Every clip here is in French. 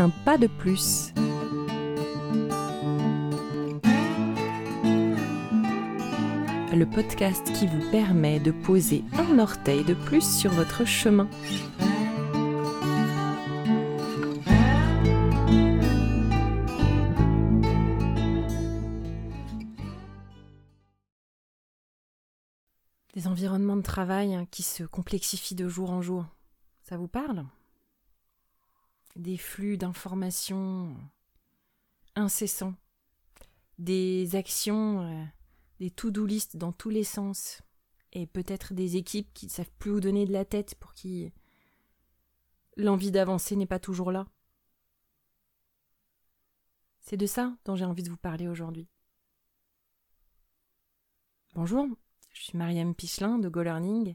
Un pas de plus. Le podcast qui vous permet de poser un orteil de plus sur votre chemin. Des environnements de travail hein, qui se complexifient de jour en jour. Ça vous parle? Des flux d'informations incessants, des actions, euh, des to-do list dans tous les sens, et peut-être des équipes qui ne savent plus où donner de la tête pour qui l'envie d'avancer n'est pas toujours là. C'est de ça dont j'ai envie de vous parler aujourd'hui. Bonjour, je suis Mariam Pichelin de GoLearning.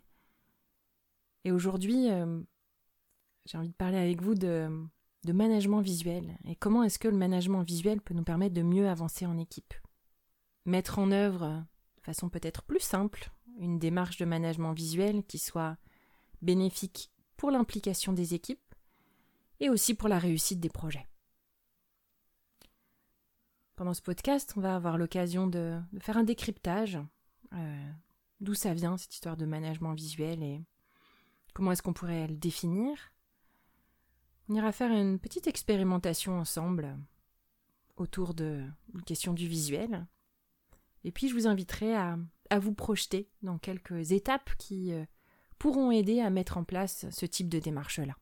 Et aujourd'hui, euh, j'ai envie de parler avec vous de, management visuel et comment est-ce que le management visuel peut nous permettre de mieux avancer en équipe? Mettre en œuvre, de façon peut-être plus simple, une démarche de management visuel qui soit bénéfique pour l'implication des équipes et aussi pour la réussite des projets. Pendant ce podcast, on va avoir l'occasion de, de faire un décryptage euh, d'où ça vient cette histoire de management visuel et comment est-ce qu'on pourrait le définir. On ira faire une petite expérimentation ensemble autour de la question du visuel. Et puis je vous inviterai à, à vous projeter dans quelques étapes qui euh, pourront aider à mettre en place ce type de démarche-là.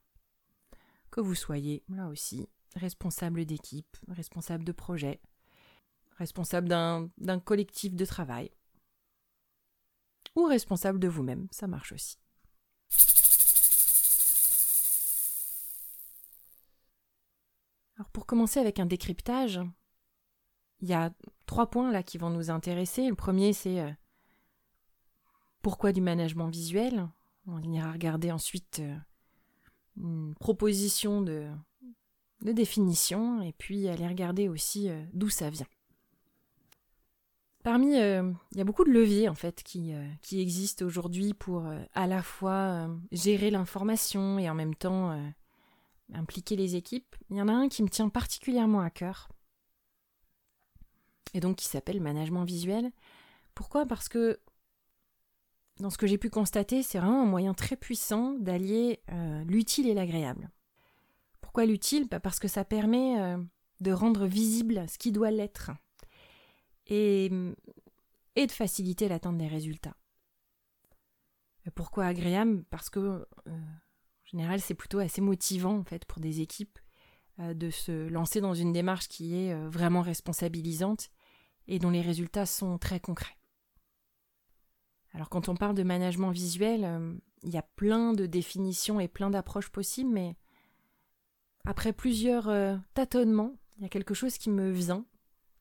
Que vous soyez, là aussi, responsable d'équipe, responsable de projet, responsable d'un collectif de travail, ou responsable de vous-même, ça marche aussi. Alors pour commencer avec un décryptage, il y a trois points là qui vont nous intéresser. Le premier c'est euh, pourquoi du management visuel? On ira regarder ensuite euh, une proposition de, de, définition et puis aller regarder aussi euh, d'où ça vient. Parmi, il y a beaucoup de leviers en fait qui, qui existent aujourd'hui pour à la fois gérer l'information et en même temps impliquer les équipes. Il y en a un qui me tient particulièrement à cœur et donc qui s'appelle management visuel. Pourquoi? Parce que dans ce que j'ai pu constater, c'est vraiment un moyen très puissant d'allier l'utile et l'agréable. Pourquoi l'utile? Parce que ça permet de rendre visible ce qui doit l'être et, et de faciliter l'atteinte des résultats. Pourquoi agréable? Parce que euh, général c'est plutôt assez motivant fait pour des équipes euh, de se lancer dans une démarche qui est euh, vraiment responsabilisante et dont les résultats sont très concrets. Alors quand on parle de management visuel, il y a plein de définitions et plein d'approches possibles, mais après plusieurs tâtonnements, il y a quelque chose qui me vient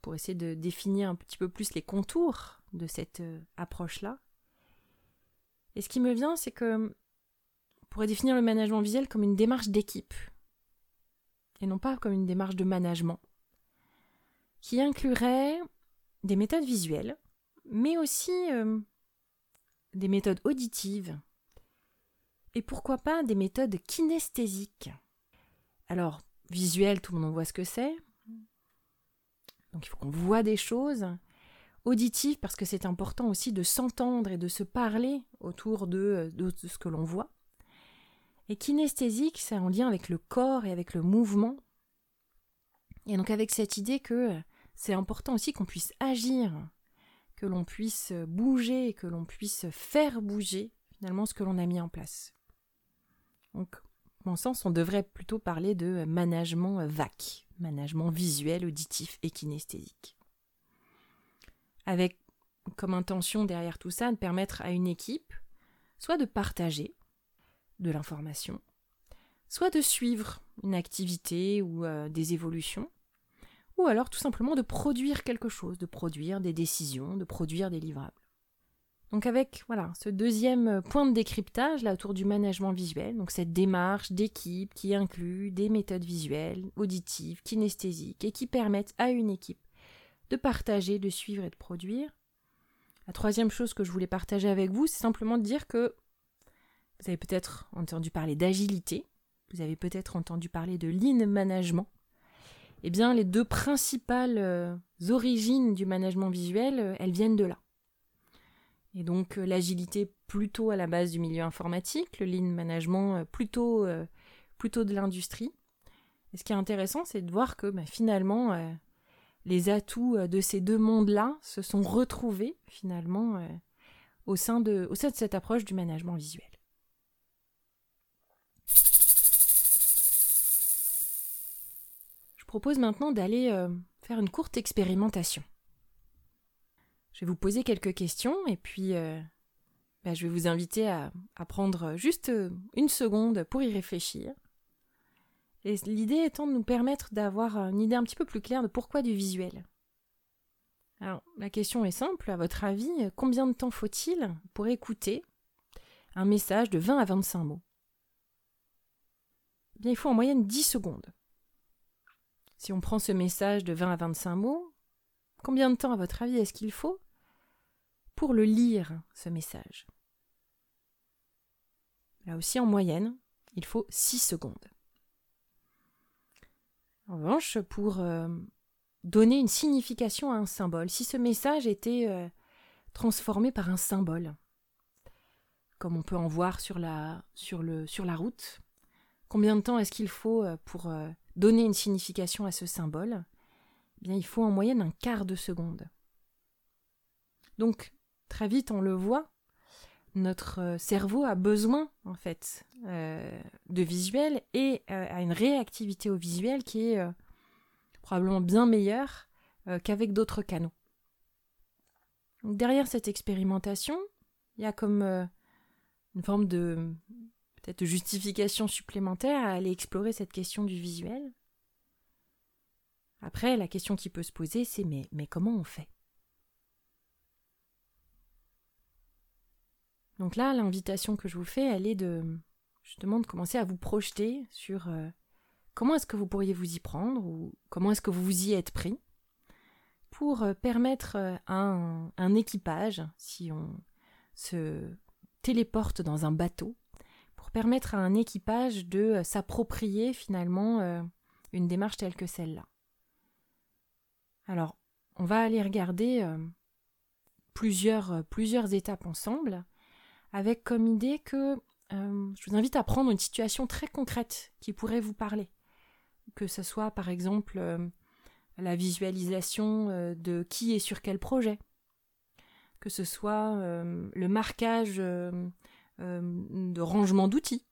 pour essayer de définir un petit peu plus les contours de cette euh, approche-là. Et ce qui me vient, c'est que pourrait définir le management visuel comme une démarche d'équipe, et non pas comme une démarche de management, qui inclurait des méthodes visuelles, mais aussi euh, des méthodes auditives, et pourquoi pas des méthodes kinesthésiques. Alors, visuel, tout le monde voit ce que c'est, donc il faut qu'on voit des choses. Auditif, parce que c'est important aussi de s'entendre et de se parler autour de, de, ce que l'on voit. Et kinesthésique, c'est en lien avec le corps et avec le mouvement. Et donc avec cette idée que c'est important aussi qu'on puisse agir, que l'on puisse bouger, que l'on puisse faire bouger finalement ce que l'on a mis en place. Donc, mon sens, on devrait plutôt parler de management VAC, management visuel, auditif et kinesthésique. Avec comme intention derrière tout ça de permettre à une équipe soit de partager de l'information, soit de suivre une activité ou euh, des évolutions, ou alors tout simplement de produire quelque chose, de produire des décisions, de produire des livrables. Donc avec voilà ce deuxième point de décryptage là autour du management visuel, donc cette démarche d'équipe qui inclut des méthodes visuelles, auditives, kinesthésiques et qui permettent à une équipe de partager, de suivre et de produire. La troisième chose que je voulais partager avec vous, c'est simplement de dire que vous avez peut-être entendu parler d'agilité, vous avez peut-être entendu parler de lean management. Eh bien, les deux principales euh, origines du management visuel, euh, elles viennent de là. Et donc, euh, l'agilité plutôt à la base du milieu informatique, le lean management plutôt, plutôt de l'industrie. Et ce qui est intéressant, c'est de voir que bah, finalement, les atouts de ces deux mondes-là se sont retrouvés finalement au sein, de, au sein de cette approche du management visuel. Propose maintenant d'aller euh, faire une courte expérimentation. Je vais vous poser quelques questions et puis euh, bah, je vais vous inviter à, prendre juste euh, une seconde pour y réfléchir. Et l'idée étant de nous permettre d'avoir une idée un petit peu plus claire de pourquoi du visuel. Alors, la question est simple, à votre avis, combien de temps faut-il pour écouter un message de 20 à 25 mots? Eh il faut en moyenne 10 secondes. Si on prend ce message de 20 à 25 mots, combien de temps, à votre avis, est-ce qu'il faut pour le lire, ce message? Là aussi, en moyenne, il faut 6 secondes. En revanche, pour euh, donner une signification à un symbole, si ce message était euh, transformé par un symbole, comme on peut en voir sur la, route, combien de temps est-ce qu'il faut euh, pour donner une signification à ce symbole, eh bien, il faut en moyenne un quart de seconde. Donc, très vite, on le voit, notre euh, cerveau a besoin, en fait, euh, de visuel et euh, a une réactivité au visuel qui est probablement bien meilleure qu'avec d'autres canaux. derrière cette expérimentation, il y a comme une forme de peut-être justification supplémentaire à aller explorer cette question du visuel. Après, la question qui peut se poser, c'est mais, comment on fait? Donc là, l'invitation que je vous fais, elle est de justement de commencer à vous projeter sur euh, comment est-ce que vous pourriez vous y prendre ou comment est-ce que vous vous y êtes pris pour euh, permettre euh, un équipage, si on se téléporte dans un bateau, permettre à un équipage de euh, s'approprier finalement euh, une démarche telle que celle-là. Alors, on va aller regarder euh, plusieurs, plusieurs étapes ensemble, avec comme idée que je vous invite à prendre une situation très concrète qui pourrait vous parler. Que ce soit par exemple la visualisation de qui est sur quel projet, que ce soit le marquage de rangement d'outils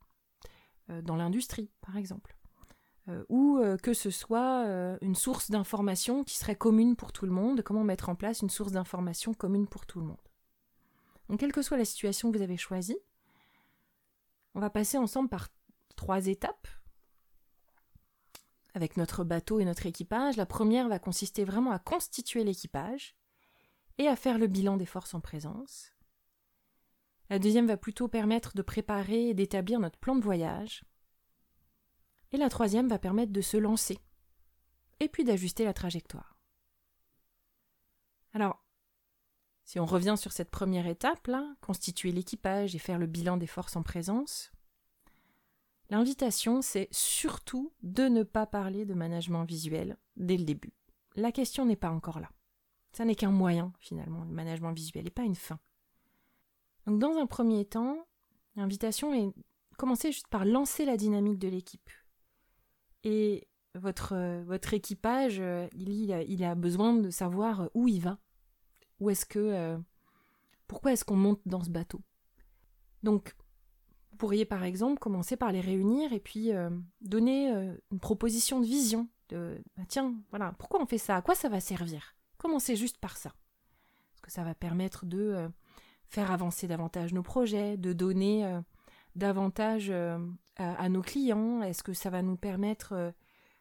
euh, dans l'industrie, par exemple. Euh, ou que ce soit une source d'information qui serait commune pour tout le monde, comment mettre en place une source d'information commune pour tout le monde. Donc, quelle que soit la situation que vous avez choisie, on va passer ensemble par trois étapes avec notre bateau et notre équipage. La première va consister vraiment à constituer l'équipage et à faire le bilan des forces en présence. La deuxième va plutôt permettre de préparer et d'établir notre plan de voyage. Et la troisième va permettre de se lancer. Et puis d'ajuster la trajectoire. Alors, si on revient sur cette première étape-là, constituer l'équipage et faire le bilan des forces en présence, l'invitation, c'est surtout de ne pas parler de management visuel dès le début. La question n'est pas encore là. Ça n'est qu'un moyen, finalement, le management visuel, et pas une fin. Donc dans un premier temps, l'invitation est commencer juste par lancer la dynamique de l'équipe. Et votre, équipage, euh, il, a, il a besoin de savoir où il va. Où est-ce que. Euh, pourquoi est-ce qu'on monte dans ce bateau? Donc, vous pourriez par exemple commencer par les réunir et puis euh, donner une proposition de vision. De bah, tiens, voilà, pourquoi on fait ça? À quoi ça va servir? Commencez juste par ça. Parce que ça va permettre de faire avancer davantage nos projets, de donner euh, davantage euh, à, nos clients Est-ce que ça va nous permettre euh,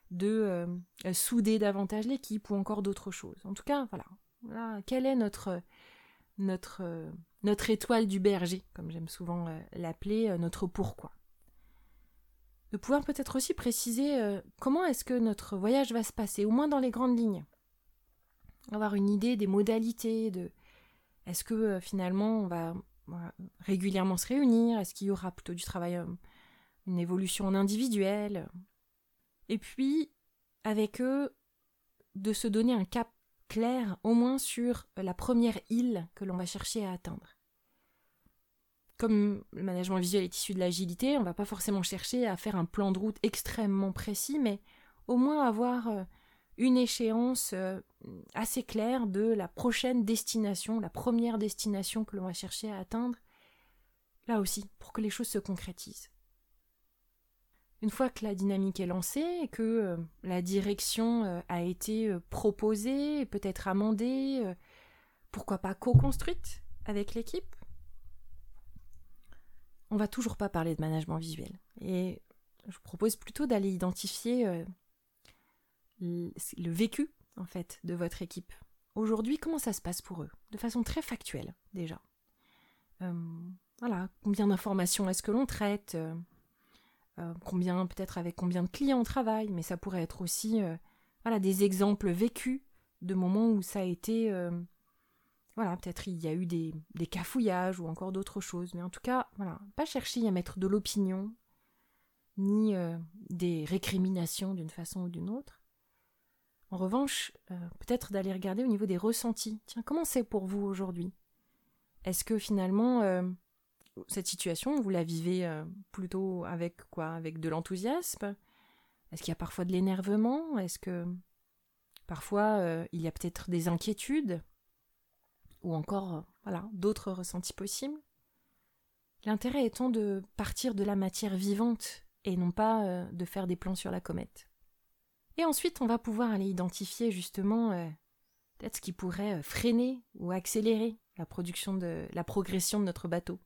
de souder davantage l'équipe ou encore d'autres choses? En tout cas, voilà. quelle est notre, notre, notre étoile du berger, comme j'aime souvent l'appeler, notre pourquoi? De pouvoir peut-être aussi préciser comment est-ce que notre voyage va se passer, au moins dans les grandes lignes? Avoir une idée des modalités, de, est-ce que euh, finalement on va régulièrement se réunir? Est-ce qu'il y aura plutôt du travail euh, une évolution en individuel? Et puis, avec eux, de se donner un cap clair, au moins sur la première île que l'on va chercher à atteindre. Comme le management visuel est issu de l'agilité, on ne va pas forcément chercher à faire un plan de route extrêmement précis, mais au moins avoir euh, une échéance euh, assez claire de la prochaine destination, la première destination que l'on va chercher à atteindre, là aussi, pour que les choses se concrétisent. Une fois que la dynamique est lancée et que euh, la direction euh, a été proposée, peut-être amendée, pourquoi pas co-construite avec l'équipe, on va toujours pas parler de management visuel. Et je propose plutôt d'aller identifier le vécu en fait de votre équipe. Aujourd'hui, comment ça se passe pour eux? De façon très factuelle déjà. voilà, combien d'informations est-ce que l'on traite? Euh, combien peut-être avec combien de clients on travaille, mais ça pourrait être aussi euh, voilà des exemples vécus de moments où ça a été euh, voilà peut-être il y a eu des, des cafouillages ou encore d'autres choses, mais en tout cas voilà pas chercher à mettre de l'opinion ni des récriminations d'une façon ou d'une autre. En revanche, peut-être d'aller regarder au niveau des ressentis. Tiens, comment c'est pour vous aujourd'hui? Est-ce que finalement cette situation, vous la vivez euh, plutôt avec quoi? Avec de l'enthousiasme? Est-ce qu'il y a parfois de l'énervement? Est-ce que parfois euh, il y a peut-être des inquiétudes? Ou encore, euh, voilà, d'autres ressentis possibles? L'intérêt étant de partir de la matière vivante et non pas de faire des plans sur la comète. Et ensuite, on va pouvoir aller identifier justement peut-être ce qui pourrait freiner ou accélérer la progression de notre bateau.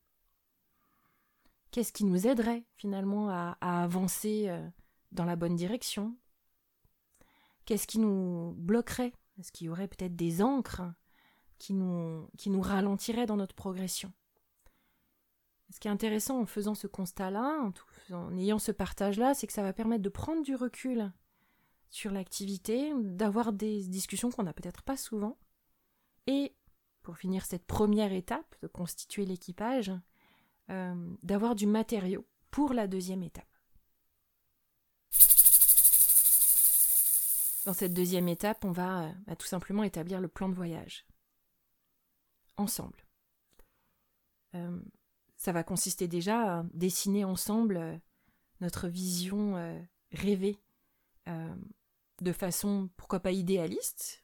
Qu'est-ce qui nous aiderait finalement à, avancer euh, dans la bonne direction? Qu'est-ce qui nous bloquerait? Est-ce qu'il y aurait peut-être des encres qui nous, qui nous ralentiraient dans notre progression? Ce qui est intéressant en faisant ce constat-là, en, ayant ce partage-là, c'est que ça va permettre de prendre du recul sur l'activité, d'avoir des discussions qu'on n'a peut-être pas souvent, et pour finir cette première étape de constituer l'équipage, euh, d'avoir du matériau pour la deuxième étape. Dans cette deuxième étape, on va euh, bah, tout simplement établir le plan de voyage. Ensemble. Euh, ça va consister déjà à dessiner ensemble notre vision rêvée de façon, pourquoi pas idéaliste,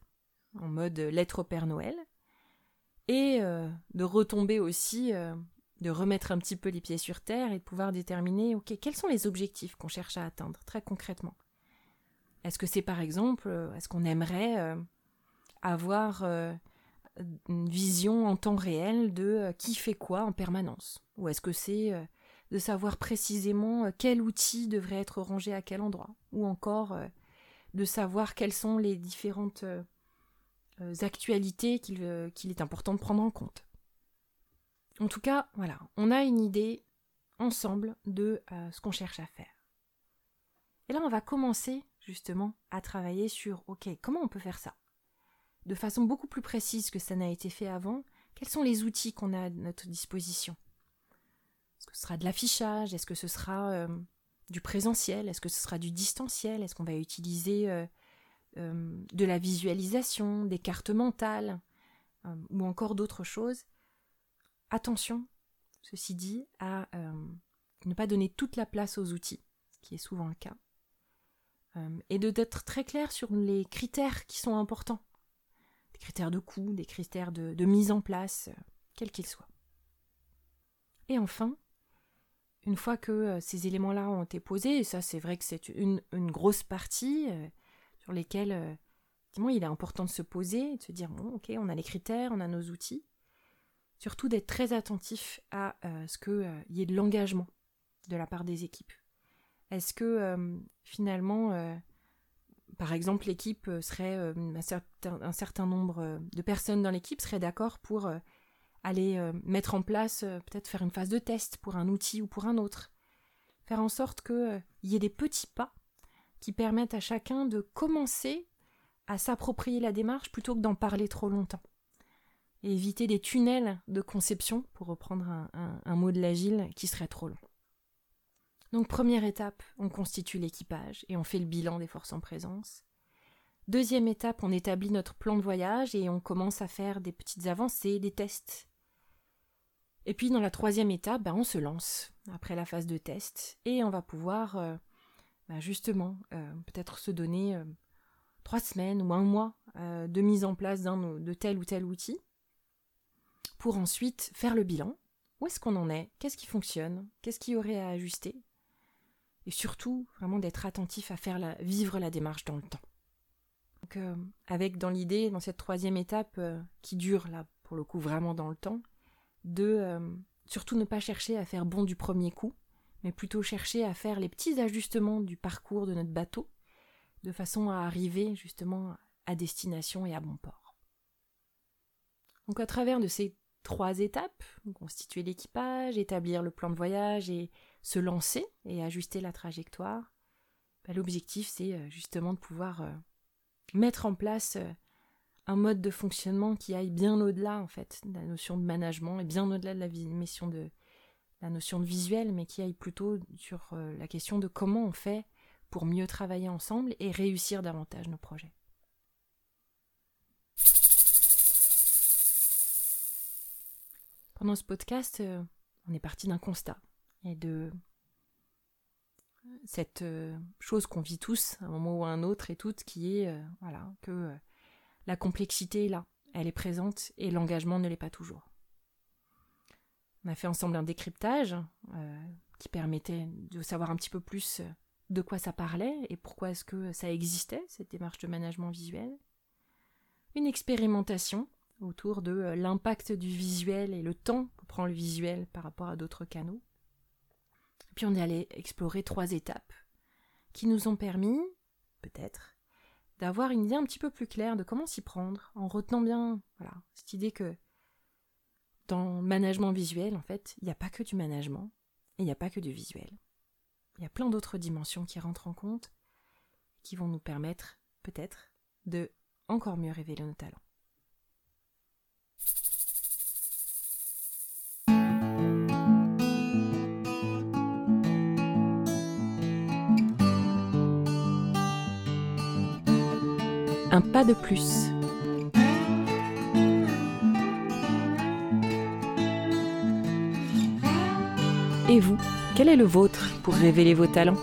en mode lettre au Père Noël, et de retomber aussi de remettre un petit peu les pieds sur terre et de pouvoir déterminer, ok, quels sont les objectifs qu'on cherche à atteindre très concrètement. Est-ce que c'est par exemple, euh, est-ce qu'on aimerait euh, avoir euh, une vision en temps réel de qui fait quoi en permanence? Ou est-ce que c'est de savoir précisément quel outil devrait être rangé à quel endroit? Ou encore de savoir quelles sont les différentes actualités qu'il est important de prendre en compte. En tout cas, voilà, on a une idée ensemble de euh, ce qu'on cherche à faire. Et là, on va commencer justement à travailler sur, ok, comment on peut faire ça? De façon beaucoup plus précise que ça n'a été fait avant, quels sont les outils qu'on a à notre disposition? Est-ce que ce sera de l'affichage? Est-ce que ce sera euh, du présentiel Est-ce que ce sera du distanciel Est-ce qu'on va utiliser euh, de la visualisation, des cartes mentales ou encore d'autres choses Attention, ceci dit, à euh, ne pas donner toute la place aux outils, qui est souvent le cas, euh, et de d'être très clair sur les critères qui sont importants, des critères de coût, des critères de, mise en place, euh, quels qu'ils soient. Et enfin, une fois que ces éléments-là ont été posés, et ça c'est vrai que c'est une, grosse partie sur lesquelles il est important de se poser, de se dire bon ok on a les critères, on a nos outils, surtout d'être très attentif à euh, ce qu'il euh, y ait de l'engagement de la part des équipes. Est-ce que euh, finalement, par exemple, l'équipe serait, un certain, un, certain, nombre de personnes dans l'équipe seraient d'accord pour aller mettre en place, peut-être faire une phase de test pour un outil ou pour un autre. Faire en sorte qu'il y ait des petits pas qui permettent à chacun de commencer à s'approprier la démarche plutôt que d'en parler trop longtemps et éviter des tunnels de conception, pour reprendre un, mot de l'agile, qui serait trop long. Donc première étape, on constitue l'équipage et on fait le bilan des forces en présence. Deuxième étape, on établit notre plan de voyage et on commence à faire des petites avancées, des tests. Et puis dans la troisième étape, bah, on se lance après la phase de test et on va pouvoir euh, bah, justement euh, peut-être se donner euh, trois semaines ou un mois de mise en place de tel ou tel outil pour ensuite faire le bilan. Où est-ce qu'on en est? Qu'est-ce qui fonctionne? Qu'est-ce qu'il y aurait à ajuster? Et surtout, vraiment d'être attentif à faire vivre la démarche dans le temps. Donc, avec dans l'idée, dans cette troisième étape qui dure là pour le coup vraiment dans le temps, de surtout ne pas chercher à faire bon du premier coup, mais plutôt chercher à faire les petits ajustements du parcours de notre bateau, de façon à arriver justement à destination et à bon port. Donc à travers de ces trois étapes, constituer l'équipage, établir le plan de voyage et se lancer et ajuster la trajectoire, bah, l'objectif c'est euh, justement de pouvoir euh, mettre en place euh, un mode de fonctionnement qui aille bien au-delà en fait de la notion de management et bien au-delà de la mission de la notion de visuel, mais qui aille plutôt sur euh, la question de comment on fait pour mieux travailler ensemble et réussir davantage nos projets. Pendant ce podcast, euh, on est parti d'un constat et de cette euh, chose qu'on vit tous à un moment ou à un autre et toutes, qui est voilà que la complexité est là, elle est présente et l'engagement ne l'est pas toujours. On a fait ensemble un décryptage euh, qui permettait de savoir un petit peu plus euh, de quoi ça parlait et pourquoi est-ce que ça existait, cette démarche de management visuel. Une expérimentation autour de euh, l'impact du visuel et le temps que prend le visuel par rapport à d'autres canaux. Puis on est allé explorer trois étapes qui nous ont permis, peut-être, d'avoir une idée un petit peu plus claire de comment s'y prendre, en retenant bien voilà, cette idée que dans le management visuel, en fait, il n'y a pas que du management et il n'y a pas que du visuel. Il y a plein d'autres dimensions qui rentrent en compte, qui vont nous permettre, peut-être, de encore mieux révéler nos talents. Pas de plus. Et vous, quel est le vôtre pour révéler vos talents?